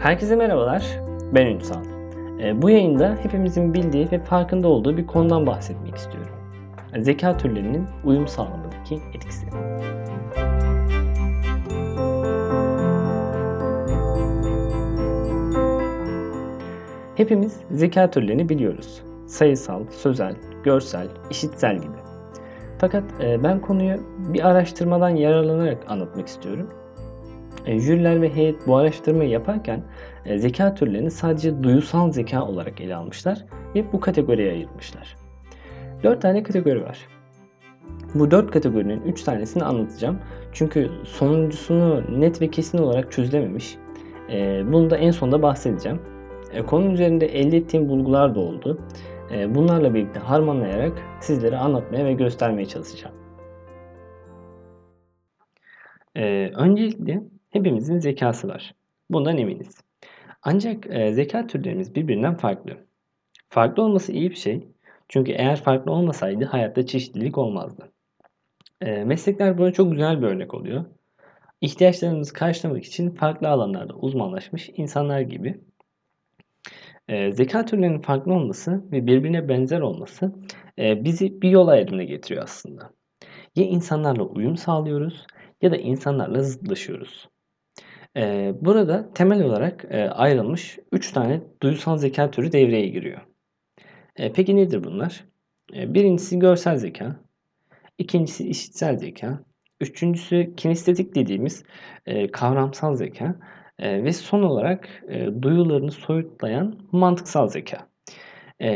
Herkese merhabalar, ben Ünsal. Ee, bu yayında hepimizin bildiği ve farkında olduğu bir konudan bahsetmek istiyorum. Zeka türlerinin uyum sağlamadaki etkisi. Hepimiz zeka türlerini biliyoruz. Sayısal, sözel, görsel, işitsel gibi. Fakat e, ben konuyu bir araştırmadan yararlanarak anlatmak istiyorum. E, jüriler ve heyet bu araştırmayı yaparken e, zeka türlerini sadece duyusal zeka olarak ele almışlar ve bu kategoriye ayırmışlar. 4 tane kategori var. Bu 4 kategorinin 3 tanesini anlatacağım. Çünkü sonuncusunu net ve kesin olarak çözülememiş. E, bunu da en sonunda bahsedeceğim. Konunun üzerinde elde ettiğim bulgular da oldu. Bunlarla birlikte harmanlayarak sizlere anlatmaya ve göstermeye çalışacağım. Öncelikle hepimizin zekası var. Bundan eminiz. Ancak e, zeka türlerimiz birbirinden farklı. Farklı olması iyi bir şey. Çünkü eğer farklı olmasaydı hayatta çeşitlilik olmazdı. E, meslekler buna çok güzel bir örnek oluyor. İhtiyaçlarımızı karşılamak için farklı alanlarda uzmanlaşmış insanlar gibi. E, zeka türlerinin farklı olması ve birbirine benzer olması e, bizi bir yol ayrımına getiriyor aslında. Ya insanlarla uyum sağlıyoruz ya da insanlarla zıtlaşıyoruz. Ee, burada temel olarak e, ayrılmış 3 tane duysal zeka türü devreye giriyor. E, peki nedir bunlar? E, birincisi görsel zeka, ikincisi işitsel zeka, üçüncüsü kinestetik dediğimiz kavramsal zeka ve son olarak e, duyularını soyutlayan mantıksal zeka.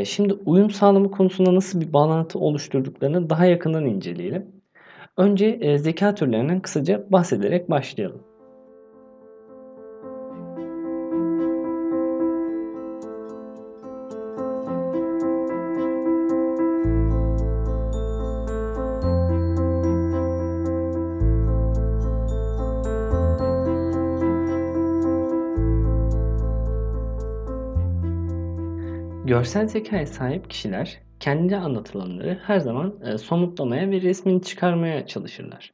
Şimdi uyum sağlamı konusunda nasıl bir bağlantı oluşturduklarını daha yakından inceleyelim. Önce zeka türlerinden kısaca bahsederek başlayalım. Görsel zekaya sahip kişiler kendi anlatılanları her zaman e, somutlamaya ve resmini çıkarmaya çalışırlar.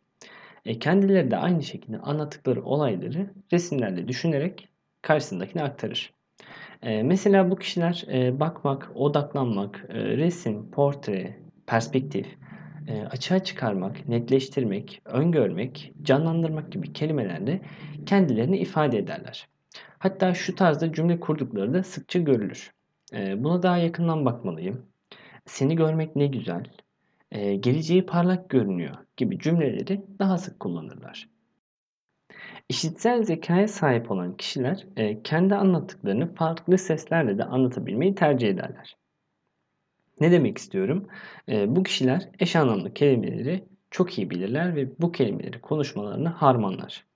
E, kendileri de aynı şekilde anlattıkları olayları resimlerle düşünerek karşısındakine aktarır. E, mesela bu kişiler e, bakmak, odaklanmak, e, resim, portre, perspektif, e, açığa çıkarmak, netleştirmek, öngörmek, canlandırmak gibi kelimelerle kendilerini ifade ederler. Hatta şu tarzda cümle kurdukları da sıkça görülür. E, buna daha yakından bakmalıyım. Seni görmek ne güzel. E, geleceği parlak görünüyor gibi cümleleri daha sık kullanırlar. İşitsel zekaya sahip olan kişiler e, kendi anlattıklarını farklı seslerle de anlatabilmeyi tercih ederler. Ne demek istiyorum? Bu kişiler eş anlamlı kelimeleri çok iyi bilirler ve bu kelimeleri konuşmalarını harmanlar.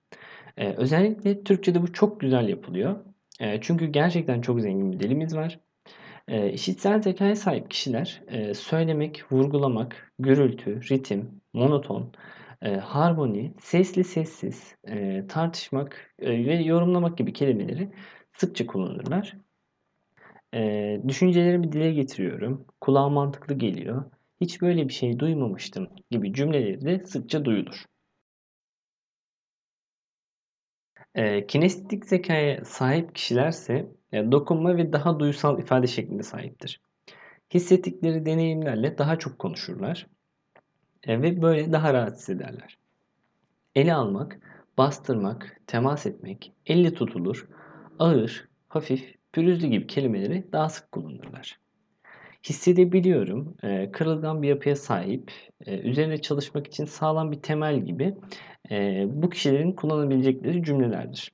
Özellikle Türkçe'de bu çok güzel yapılıyor. Çünkü gerçekten çok zengin bir dilimiz var. E, işitsel zekaya sahip kişiler e, söylemek, vurgulamak, gürültü, ritim, monoton, e, harmoni, sesli sessiz, e, tartışmak e, ve yorumlamak gibi kelimeleri sıkça kullanırlar. E, düşüncelerimi dile getiriyorum, kulağa mantıklı geliyor, hiç böyle bir şey duymamıştım gibi cümleleri de sıkça duyulur. E, kinestetik zekaya sahip kişilerse dokunma ve daha duysal ifade şeklinde sahiptir. Hissettikleri deneyimlerle daha çok konuşurlar e, ve böyle daha rahat hissederler. Ele almak, bastırmak, temas etmek, elle tutulur, ağır, hafif, pürüzlü gibi kelimeleri daha sık kullanırlar. Hissedebiliyorum, e, kırılgan bir yapıya sahip, e, üzerine çalışmak için sağlam bir temel gibi e, bu kişilerin kullanabilecekleri cümlelerdir.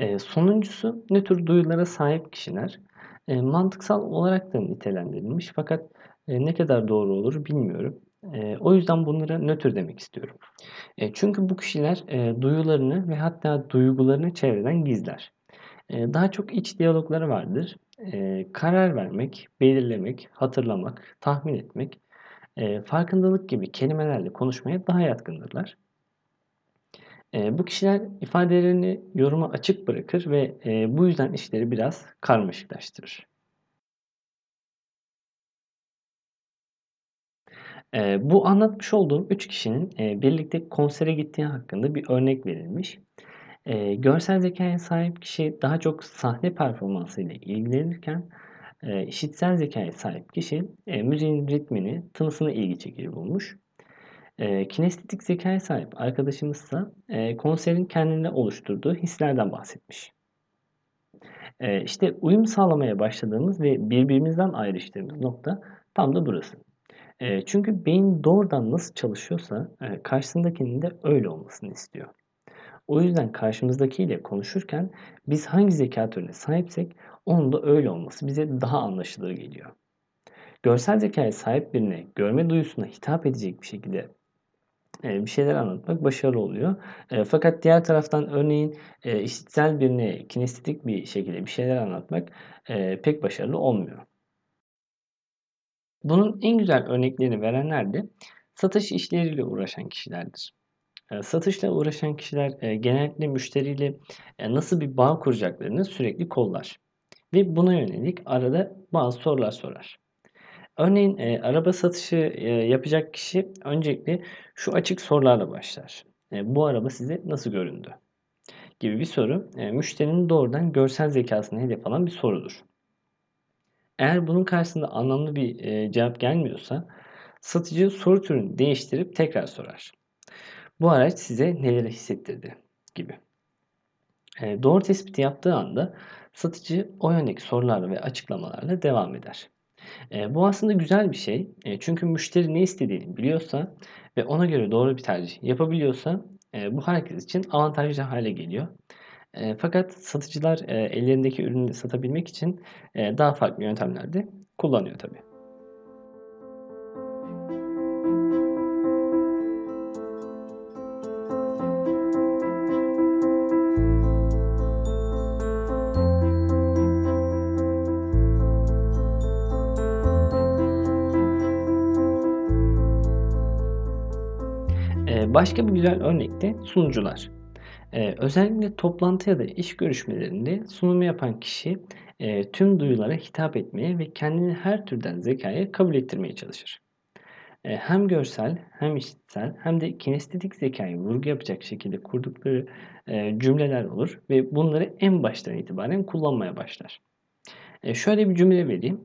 E, sonuncusu ne tür duyulara sahip kişiler e, mantıksal olarak da nitelendirilmiş fakat e, ne kadar doğru olur bilmiyorum. E, o yüzden bunlara nötr demek istiyorum. Çünkü bu kişiler e, duyularını ve hatta duygularını çevreden gizler. Daha çok iç diyalogları vardır. Karar vermek, belirlemek, hatırlamak, tahmin etmek, e, farkındalık gibi kelimelerle konuşmaya daha yatkındırlar. E, bu kişiler ifadelerini yoruma açık bırakır ve e, bu yüzden işleri biraz karmaşıklaştırır. E, bu anlatmış olduğum üç kişinin e, birlikte konsere gittiği hakkında bir örnek verilmiş. Eee, görsel zekâya sahip kişi daha çok sahne performansıyla ilgilenirken, eee, işitsel zekâya sahip kişi, eee, müziğin ritmini, tınısını ilgi çekici bulmuş. Eee, kinestetik zekâya sahip arkadaşımızsa, eee, konserin kendinde oluşturduğu hislerden bahsetmiş. Eee, işte uyum sağlamaya başladığımız ve birbirimizden ayrıştığımız nokta tam da burası. Eee, çünkü beyin doğrudan nasıl çalışıyorsa, eee, karşısındakinin de öyle olmasını istiyor. O yüzden karşımızdakiyle konuşurken biz hangi zeka türüne sahipsek onun da öyle olması bize daha anlaşılır geliyor. Görsel zekaya sahip birine görme duyusuna hitap edecek bir şekilde bir şeyler anlatmak başarılı oluyor. Fakat diğer taraftan örneğin işitsel birine kinestetik bir şekilde bir şeyler anlatmak pek başarılı olmuyor. Bunun en güzel örneklerini verenler de satış işleriyle uğraşan kişilerdir. Satışla uğraşan kişiler genellikle müşteriyle nasıl bir bağ kuracaklarını sürekli kollar. Ve buna yönelik arada bazı sorular sorar. Örneğin e, araba satışı e, yapacak kişi öncelikle şu açık sorularla başlar. E, bu araba size nasıl göründü? Gibi bir soru e, müşterinin doğrudan görsel zekasını hedef alan bir sorudur. Eğer bunun karşısında anlamlı bir e, cevap gelmiyorsa satıcı soru türünü değiştirip tekrar sorar. Bu araç size neleri hissettirdi gibi. E, doğru tespiti yaptığı anda satıcı o yöndeki sorularla ve açıklamalarla devam eder. E, bu aslında güzel bir şey. E, çünkü müşteri ne istediğini biliyorsa ve ona göre doğru bir tercih yapabiliyorsa e, bu herkes için avantajlı hale geliyor. E, fakat satıcılar e, ellerindeki ürünü satabilmek için e, daha farklı yöntemler de kullanıyor tabii. Başka bir güzel örnek de sunucular. Ee, özellikle toplantı ya da iş görüşmelerinde sunumu yapan kişi e, tüm duyulara hitap etmeye ve kendini her türden zekaya kabul ettirmeye çalışır. E, hem görsel hem işitsel hem de kinestetik zekayı vurgu yapacak şekilde kurdukları e, cümleler olur ve bunları en baştan itibaren kullanmaya başlar. E, şöyle bir cümle vereyim.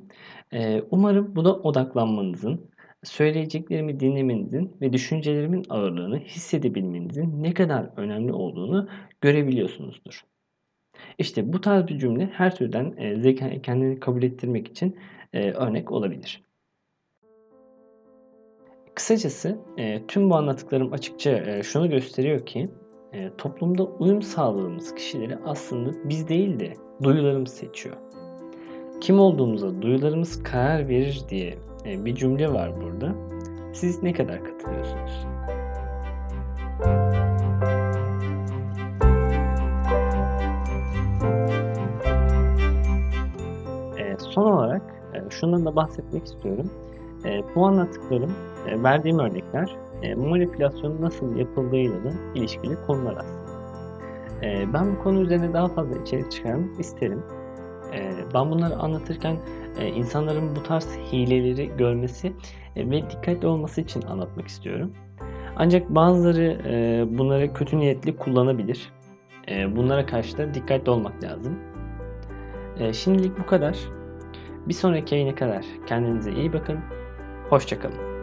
E, umarım buna odaklanmanızın, söyleyeceklerimi dinlemenizin ve düşüncelerimin ağırlığını hissedebilmenizin ne kadar önemli olduğunu görebiliyorsunuzdur. İşte bu tarz bir cümle her türden e, zeka kendini kabul ettirmek için e, örnek olabilir. Kısacası e, tüm bu anlattıklarım açıkça e, şunu gösteriyor ki toplumda uyum sağladığımız kişileri aslında biz değil de duyularımız seçiyor. Kim olduğumuza duyularımız karar verir diye bir cümle var burada. Siz ne kadar katılıyorsunuz? E, son olarak e, şundan da bahsetmek istiyorum. Bu anlattıklarım, verdiğim örnekler manipülasyon nasıl yapıldığıyla da ilişkili konular aslında. Ben bu konu üzerine daha fazla içerik çıkarmak isterim. Ben bunları anlatırken insanların bu tarz hileleri görmesi ve dikkatli olması için anlatmak istiyorum. Ancak bazıları bunları kötü niyetli kullanabilir. Bunlara karşı da dikkatli olmak lazım. Şimdilik bu kadar. Bir sonraki yayına kadar kendinize iyi bakın. Hoşçakalın.